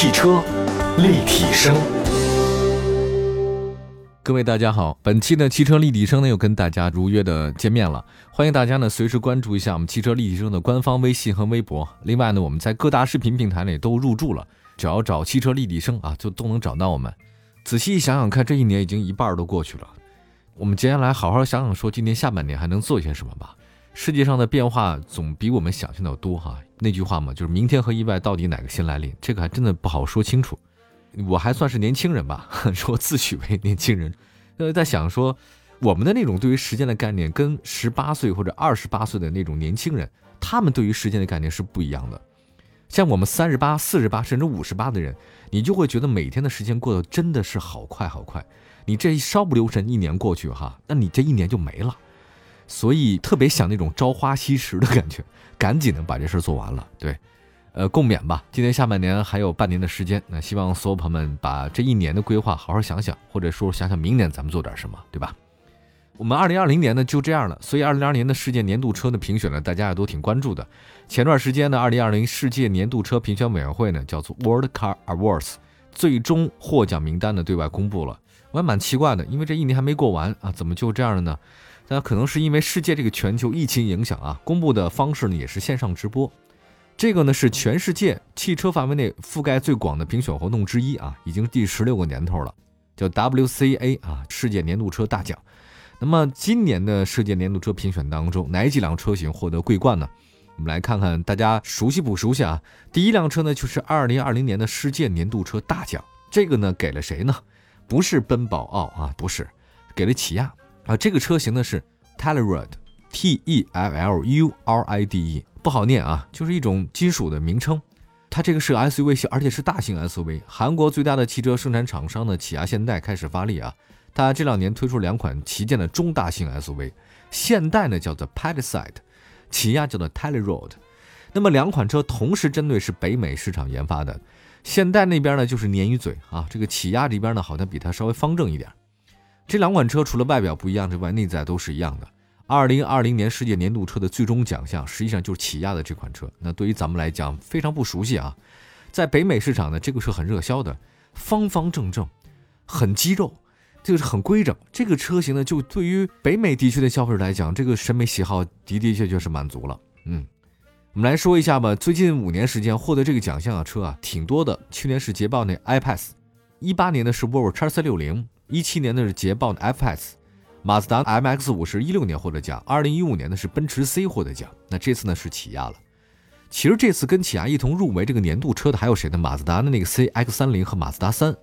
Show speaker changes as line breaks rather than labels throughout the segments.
汽车立体声，
各位大家好，本期的汽车立体声呢又跟大家如约的见面了，欢迎大家呢随时关注一下我们汽车立体声的官方微信和微博。另外呢，我们在各大视频平台里都入驻了，只要找汽车立体声啊，就都能找到我们。仔细想想看，这一年已经一半都过去了，我们接下来好好想想，说今年下半年还能做些什么吧。世界上的变化总比我们想象的要多哈。那句话嘛，就是明天和意外到底哪个先来临，这个还真的不好说清楚。我还算是年轻人吧，说自诩为年轻人，呃，在想说我们的那种对于时间的概念，跟十八岁或者二十八岁的那种年轻人，他们对于时间的概念是不一样的。像我们三十八、四十八甚至五十八的人，你就会觉得每天的时间过得真的是好快好快。你这一稍不留神，一年过去哈，那你这一年就没了。所以特别想那种朝花夕拾的感觉，赶紧的把这事做完了。对，呃，共勉吧。今年下半年还有半年的时间，那希望所有朋友们把这一年的规划好好想想，或者说想想明年咱们做点什么，对吧？我们二零二零年呢就这样了。所以二零二零年的世界年度车的评选呢，大家也都挺关注的。前段时间呢，二零二零世界年度车评选委员会呢，叫做 World Car Awards，最终获奖名单呢对外公布了。我还蛮奇怪的，因为这一年还没过完啊，怎么就这样了呢？那可能是因为世界这个全球疫情影响啊，公布的方式呢也是线上直播。这个呢是全世界汽车范围内覆盖最广的评选活动之一啊，已经第十六个年头了，叫 WCA 啊，世界年度车大奖。那么今年的世界年度车评选当中，哪几辆车型获得桂冠呢？我们来看看大家熟悉不熟悉啊？第一辆车呢就是二零二零年的世界年度车大奖，这个呢给了谁呢？不是奔宝奥啊，不是，给了起亚。啊，这个车型呢是 Telluride，T E L L U R I D E，不好念啊，就是一种金属的名称。它这个是 SUV 而且是大型 SUV。韩国最大的汽车生产厂商呢，起亚现代开始发力啊，它这两年推出两款旗舰的中大型 SUV，现代呢叫做 Palisade，起亚叫做 Telluride。那么两款车同时针对是北美市场研发的，现代那边呢就是鲶鱼嘴啊，这个起亚这边呢好像比它稍微方正一点。这两款车除了外表不一样之外，内在都是一样的。二零二零年世界年度车的最终奖项，实际上就是起亚的这款车。那对于咱们来讲，非常不熟悉啊。在北美市场呢，这个车很热销的，方方正正，很肌肉，这个是很规整。这个车型呢，就对于北美地区的消费者来讲，这个审美喜好的的确确是满足了。嗯，我们来说一下吧。最近五年时间获得这个奖项的车啊，挺多的。去年是捷豹那 iPass，一八年的是沃尔沃 x C 六零。一七年的是捷豹的 FS，马自达 MX 五是一六年获得奖，二零一五年的是奔驰 C 获得奖，那这次呢是起亚了。其实这次跟起亚一同入围这个年度车的还有谁呢？马自达的那个 CX 三零和马自达三，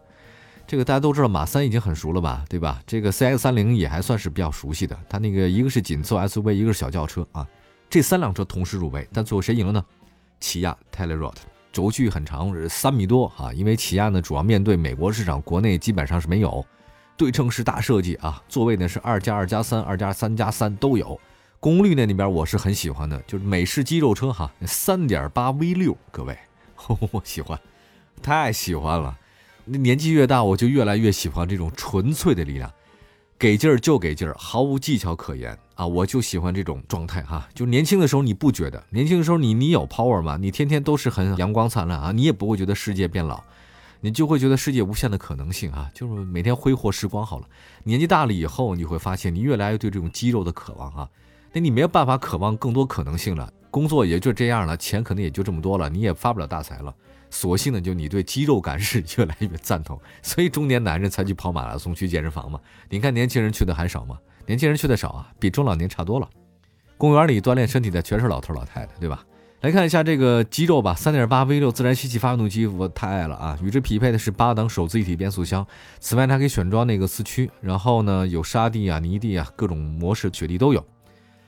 这个大家都知道，马三已经很熟了吧，对吧？这个 CX 三零也还算是比较熟悉的，它那个一个是紧凑 SUV，一个是小轿车啊，这三辆车同时入围，但最后谁赢了呢？起亚 Telluride，轴距很长，是三米多啊，因为起亚呢主要面对美国市场，国内基本上是没有。对称式大设计啊，座位呢是二加二加三、二加三加三都有。功率呢里边我是很喜欢的，就是美式肌肉车哈，三点八 V 六，各位，我喜欢，太喜欢了。那年纪越大，我就越来越喜欢这种纯粹的力量，给劲儿就给劲儿，毫无技巧可言啊！我就喜欢这种状态哈。就年轻的时候你不觉得，年轻的时候你你有 power 吗？你天天都是很阳光灿烂啊，你也不会觉得世界变老。你就会觉得世界无限的可能性啊，就是每天挥霍时光好了。年纪大了以后，你会发现你越来越对这种肌肉的渴望啊，那你没有办法渴望更多可能性了。工作也就这样了，钱可能也就这么多了，你也发不了大财了。索性呢，就你对肌肉感是 越来越赞同，所以中年男人才去跑马拉松、去健身房嘛。你看年轻人去的还少吗？年轻人去的少啊，比中老年差多了。公园里锻炼身体的全是老头老太太，对吧？来看一下这个肌肉吧，三点八 V 六自然吸气发动机，我太爱了啊！与之匹配的是八档手自一体变速箱，此外它可以选装那个四驱，然后呢有沙地啊、泥地啊各种模式雪地都有。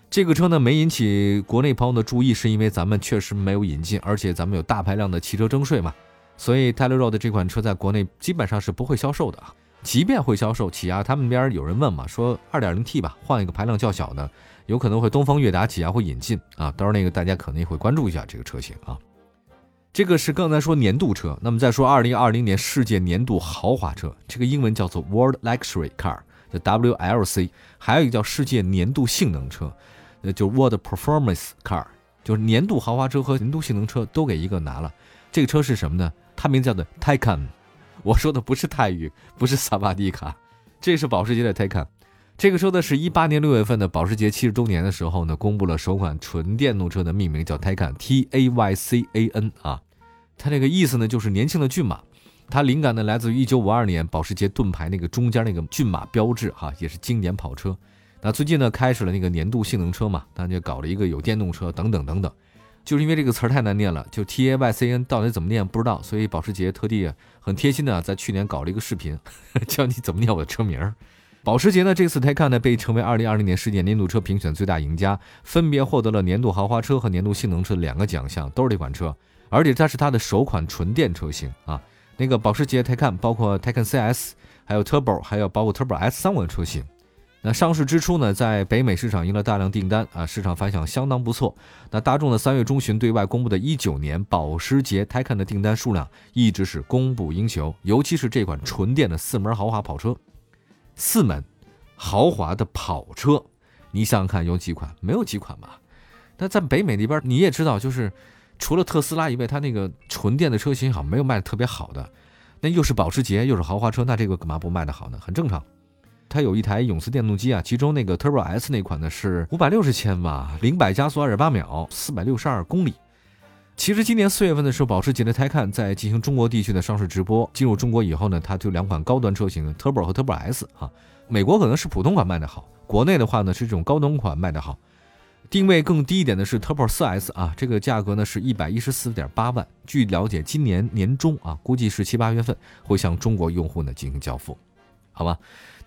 这个车呢没引起国内朋友的注意，是因为咱们确实没有引进，而且咱们有大排量的汽车征税嘛，所以 Telluride 这款车在国内基本上是不会销售的啊。即便会销售，起亚他们那边有人问嘛，说二点零 T 吧，换一个排量较小的。有可能会东风悦达起亚会引进啊，到时候那个大家可能也会关注一下这个车型啊。这个是刚才说年度车，那么再说二零二零年世界年度豪华车，这个英文叫做 World Luxury Car，叫 WLC，还有一个叫世界年度性能车，呃，就 World Performance Car，就是年度豪华车和年度性能车都给一个拿了。这个车是什么呢？它名字叫做 Taycan。我说的不是泰语，不是萨瓦迪卡，这是保时捷的 Taycan。这个车呢是一八年六月份的保时捷七十周年的时候呢，公布了首款纯电动车的命名，叫 Taycan，T A Y C A N 啊。它这个意思呢就是年轻的骏马。它灵感呢来自于一九五二年保时捷盾牌那个中间那个骏马标志哈，也是经典跑车。那最近呢开始了那个年度性能车嘛，大家搞了一个有电动车等等等等。就是因为这个词儿太难念了，就 T A Y C N 到底怎么念不知道，所以保时捷特地很贴心的在去年搞了一个视频，教你怎么念我的车名儿。保时捷呢这次 Taycan 呢被称为二零二零年世界年度车评选最大赢家，分别获得了年度豪华车和年度性能车两个奖项，都是这款车，而且它是它的首款纯电车型啊。那个保时捷 Taycan 包括 Taycan CS，还有 Turbo，还有包括 Turbo S 三款车型。那上市之初呢，在北美市场赢了大量订单啊，市场反响相当不错。那大众的三月中旬对外公布的一九年保时捷 Taycan 的订单数量一直是供不应求，尤其是这款纯电的四门豪华跑车。四门豪华的跑车，你想想看有几款？没有几款吧？那在北美那边你也知道，就是。除了特斯拉以外，它那个纯电的车型好像没有卖的特别好的。那又是保时捷，又是豪华车，那这个干嘛不卖的好呢？很正常。它有一台永磁电动机啊，其中那个 Turbo S 那款呢是五百六十千瓦，零百加速二点八秒，四百六十二公里。其实今年四月份的时候，保时捷的 Taycan 在进行中国地区的上市直播。进入中国以后呢，它就两款高端车型 Turbo 和 Turbo S 啊，美国可能是普通款卖的好，国内的话呢是这种高端款卖的好。定位更低一点的是 Turbo 4S 啊，这个价格呢是一百一十四点八万。据了解，今年年中啊，估计是七八月份会向中国用户呢进行交付，好吧？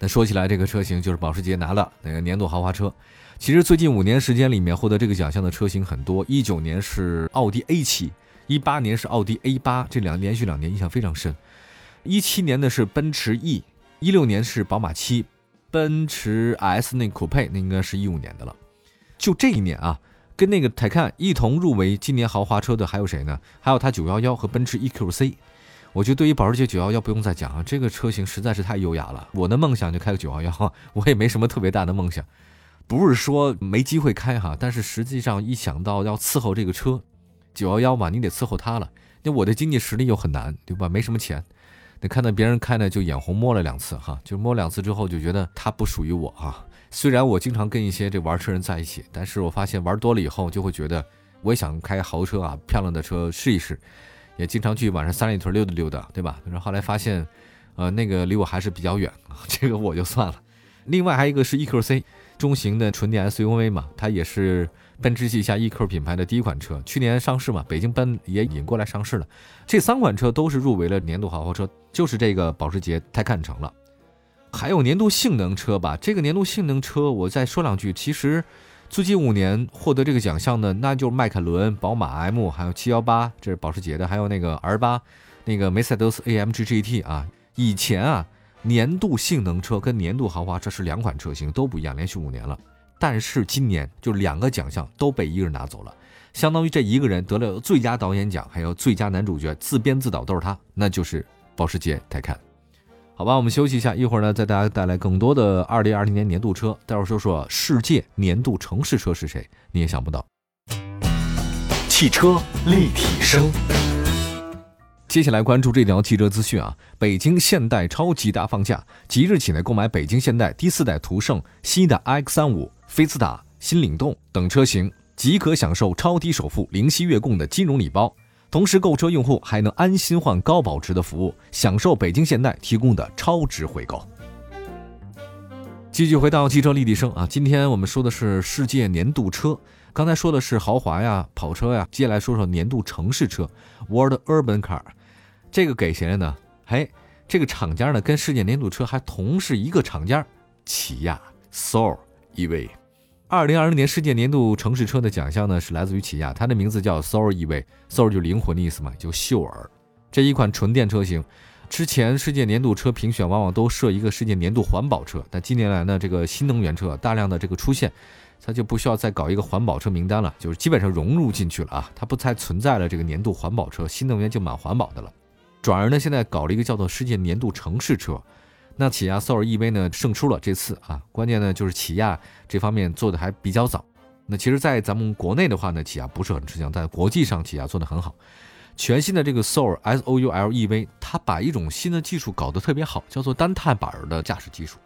那说起来，这个车型就是保时捷拿了那个年度豪华车。其实最近五年时间里面获得这个奖项的车型很多，一九年是奥迪 A7，一八年是奥迪 A8，这两连续两年印象非常深。一七年的是奔驰 E，一六年是宝马七，奔驰 S 那酷配那应该是一五年的了。就这一年啊，跟那个 Taycan 一同入围今年豪华车的还有谁呢？还有它911和奔驰 EQC。我觉得对于保时捷911不用再讲啊，这个车型实在是太优雅了。我的梦想就开个911，我也没什么特别大的梦想，不是说没机会开哈，但是实际上一想到要伺候这个车，911嘛，你得伺候它了。那我的经济实力又很难，对吧？没什么钱，那看到别人开呢就眼红摸了两次哈，就摸两次之后就觉得它不属于我啊。虽然我经常跟一些这玩车人在一起，但是我发现玩多了以后，就会觉得我也想开豪车啊，漂亮的车试一试，也经常去晚上三里屯溜达溜达，对吧？然后后来发现，呃，那个离我还是比较远，这个我就算了。另外还有一个是 EQC 中型的纯电 SUV 嘛，它也是奔驰旗下 EQ 品牌的第一款车，去年上市嘛，北京奔也引过来上市了。这三款车都是入围了年度豪华车，就是这个保时捷 Taycan 成了。还有年度性能车吧，这个年度性能车我再说两句。其实，最近五年获得这个奖项的，那就是迈凯伦、宝马 M，还有七幺八，这是保时捷的，还有那个 R 八，那个梅赛德斯 AMG GT 啊。以前啊，年度性能车跟年度豪华车是两款车型，都不一样，连续五年了。但是今年就两个奖项都被一个人拿走了，相当于这一个人得了最佳导演奖，还有最佳男主角，自编自导都是他，那就是保时捷泰坦。好吧，我们休息一下，一会儿呢，再大家带来更多的二零二零年年度车。待会儿说说世界年度城市车是谁，你也想不到。
汽车立体声。
接下来关注这条汽车资讯啊，北京现代超级大放价，即日起呢，购买北京现代第四代途胜、新的 iX 三五、菲斯塔、新领动等车型，即可享受超低首付、零息月供的金融礼包。同时，购车用户还能安心换高保值的服务，享受北京现代提供的超值回购。继续回到汽车立体声啊，今天我们说的是世界年度车，刚才说的是豪华呀、跑车呀，接下来说说年度城市车 World Urban Car，这个给谁了呢？嘿，这个厂家呢跟世界年度车还同是一个厂家，起亚 Soul EV。二零二零年世界年度城市车的奖项呢，是来自于起亚，它的名字叫 Soul EV，Soul 就灵魂的意思嘛，就秀儿。这一款纯电车型，之前世界年度车评选往往都设一个世界年度环保车，但近年来呢，这个新能源车大量的这个出现，它就不需要再搞一个环保车名单了，就是基本上融入进去了啊，它不再存在了这个年度环保车，新能源就蛮环保的了。转而呢，现在搞了一个叫做世界年度城市车。那起亚 Soul EV 呢胜出了这次啊，关键呢就是起亚这方面做的还比较早。那其实，在咱们国内的话呢，起亚不是很吃香，但国际上起亚做的很好。全新的这个 Soul S O U L E V，它把一种新的技术搞得特别好，叫做单踏板的驾驶技术。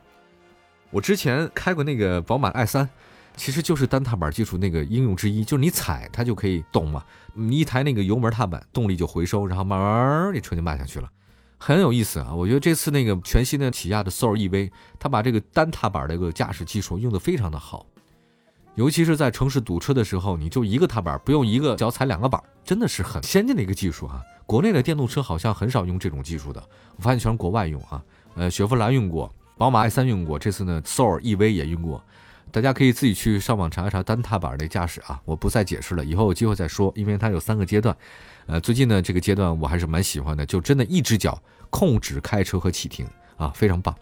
我之前开过那个宝马 i 三，其实就是单踏板技术那个应用之一，就是你踩它就可以动嘛，你一抬那个油门踏板，动力就回收，然后慢慢这车就慢下去了，很有意思啊。我觉得这次那个全新的起亚的 Soul E V，它把这个单踏板的一个驾驶技术用得非常的好。尤其是在城市堵车的时候，你就一个踏板，不用一个脚踩两个板，真的是很先进的一个技术啊！国内的电动车好像很少用这种技术的，我发现全是国外用啊。呃，雪佛兰用过，宝马 i3 用过，这次呢，Soul EV 也用过。大家可以自己去上网查一查单踏板的驾驶啊，我不再解释了，以后有机会再说，因为它有三个阶段。呃，最近呢这个阶段我还是蛮喜欢的，就真的一只脚控制开车和启停啊，非常棒。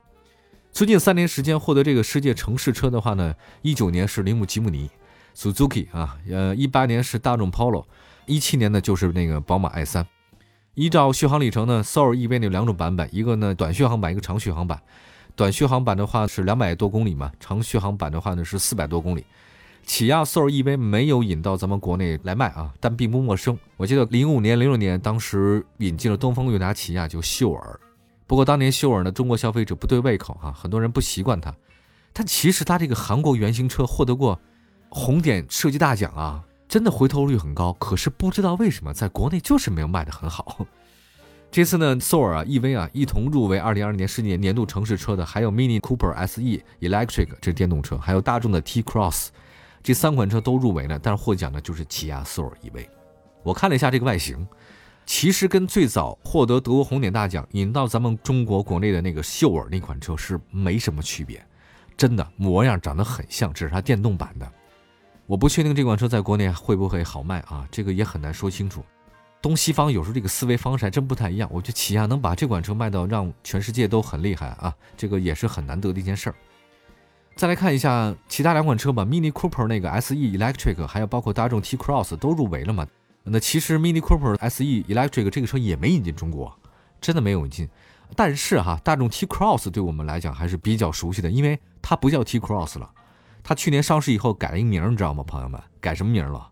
最近三年时间获得这个世界城市车的话呢，一九年是铃木吉姆尼，Suzuki 啊，呃，一八年是大众 Polo，一七年呢就是那个宝马 i 三。依照续航里程呢，Soul EV 有两种版本，一个呢短续航版，一个长续航版。短续航版的话是两百多公里嘛，长续航版的话呢是四百多公里。起亚 Soul EV 没有引到咱们国内来卖啊，但并不陌生。我记得零五年、零六年当时引进了东风悦达起亚就秀尔。不过当年秀尔呢，中国消费者不对胃口啊，很多人不习惯它。但其实它这个韩国原型车获得过红点设计大奖啊，真的回头率很高。可是不知道为什么在国内就是没有卖的很好。这次呢，Soul 啊，EV 啊，一同入围2022年世界年度城市车的，还有 Mini Cooper SE Electric 这电动车，还有大众的 T Cross，这三款车都入围了。但是获奖的就是起亚 Soul EV。我看了一下这个外形。其实跟最早获得德国红点大奖引到咱们中国国内的那个秀尔那款车是没什么区别，真的模样长得很像，只是它电动版的。我不确定这款车在国内会不会好卖啊，这个也很难说清楚。东西方有时候这个思维方式还真不太一样。我觉得起亚能把这款车卖到让全世界都很厉害啊，这个也是很难得的一件事儿。再来看一下其他两款车吧，Mini Cooper 那个 SE Electric，还有包括大众 T Cross 都入围了嘛。那其实 Mini Cooper SE Electric 这个车也没引进中国，真的没有引进。但是哈，大众 T Cross 对我们来讲还是比较熟悉的，因为它不叫 T Cross 了，它去年上市以后改了一名，你知道吗，朋友们？改什么名了？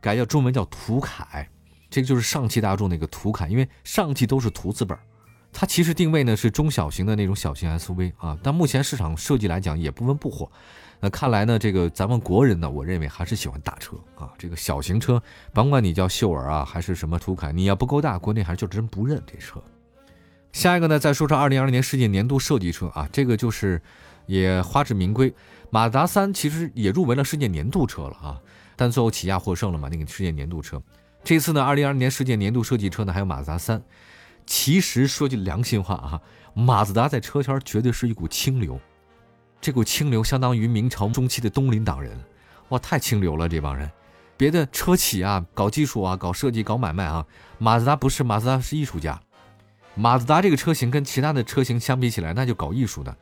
改叫中文叫途凯，这个就是上汽大众那个途凯，因为上汽都是途字本，它其实定位呢是中小型的那种小型 SUV 啊，但目前市场设计来讲也不温不火。那看来呢，这个咱们国人呢，我认为还是喜欢大车啊。这个小型车，甭管你叫秀尔啊，还是什么途凯，你要不够大，国内还是就真不认这车。下一个呢，再说说二零二零年世界年度设计车啊，这个就是也花至名归，马达三其实也入围了世界年度车了啊，但最后起亚获胜了嘛，那个世界年度车。这次呢，二零二零年世界年度设计车呢，还有马自达三。其实说句良心话啊，马自达在车圈绝对是一股清流。这股清流相当于明朝中期的东林党人，哇，太清流了这帮人。别的车企啊，搞技术啊，搞设计，搞买卖啊，马自达不是，马自达是艺术家。马自达这个车型跟其他的车型相比起来，那就搞艺术的，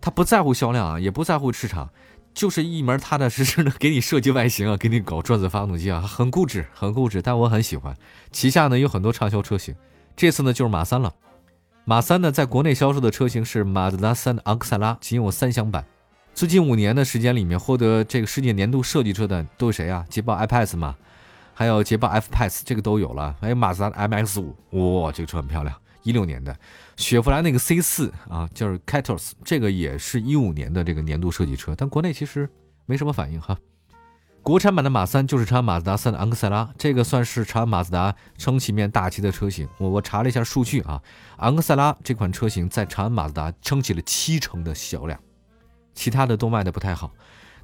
他不在乎销量啊，也不在乎市场，就是一门踏踏实实的给你设计外形啊，给你搞转子发动机啊，很固执，很固执。但我很喜欢。旗下呢有很多畅销车型，这次呢就是马三了。马三呢，在国内销售的车型是马自达三的昂克赛拉，仅有三厢版。最近五年的时间里面，获得这个世界年度设计车的都有谁啊？捷豹 I-PACE 嘛，还有捷豹 F-PACE，这个都有了。还有马自达 MX-5，哇，这个车很漂亮，一六年的。雪佛兰那个 C4 啊，就是 Catos，这个也是一五年的这个年度设计车，但国内其实没什么反应哈。国产版的马三就是长安马自达三的昂克赛拉，这个算是长安马自达撑起面大旗的车型。我我查了一下数据啊，昂克赛拉这款车型在长安马自达撑起了七成的销量，其他的都卖的不太好。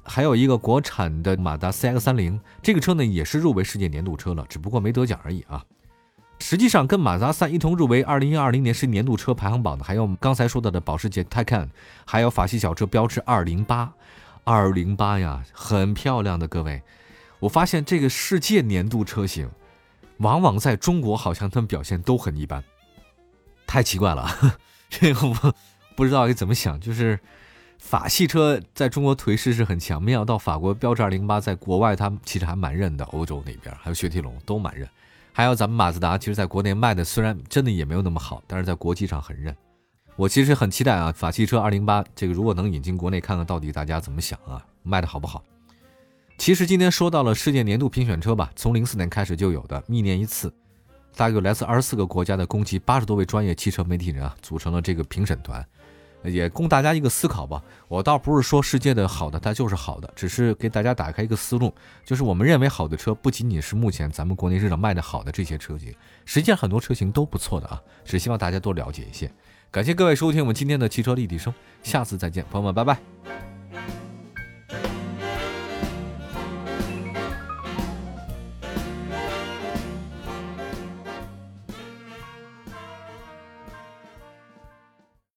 还有一个国产的马达 CX 三零，这个车呢也是入围世界年度车了，只不过没得奖而已啊。实际上跟马自达三一同入围二零二零年是年度车排行榜的，还有我们刚才说到的保时捷 Taycan，还有法系小车标致二零八。二零八呀，很漂亮的各位，我发现这个世界年度车型，往往在中国好像他们表现都很一般，太奇怪了。这个我不知道该怎么想，就是法系车在中国颓势是很强，没想到法国标致二零八在国外他其实还蛮认的，欧洲那边还有雪铁龙都蛮认，还有咱们马自达，其实在国内卖的虽然真的也没有那么好，但是在国际上很认。我其实很期待啊，法系车二零八这个如果能引进国内，看看到底大家怎么想啊，卖的好不好？其实今天说到了世界年度评选车吧，从零四年开始就有的，一年一次。大概有来自二十四个国家的共计八十多位专业汽车媒体人啊，组成了这个评审团，也供大家一个思考吧。我倒不是说世界的好的它就是好的，只是给大家打开一个思路，就是我们认为好的车不仅仅是目前咱们国内市场卖的好的这些车型，实际上很多车型都不错的啊，只希望大家多了解一些。感谢各位收听我们今天的汽车立体声，下次再见，朋友们，拜拜。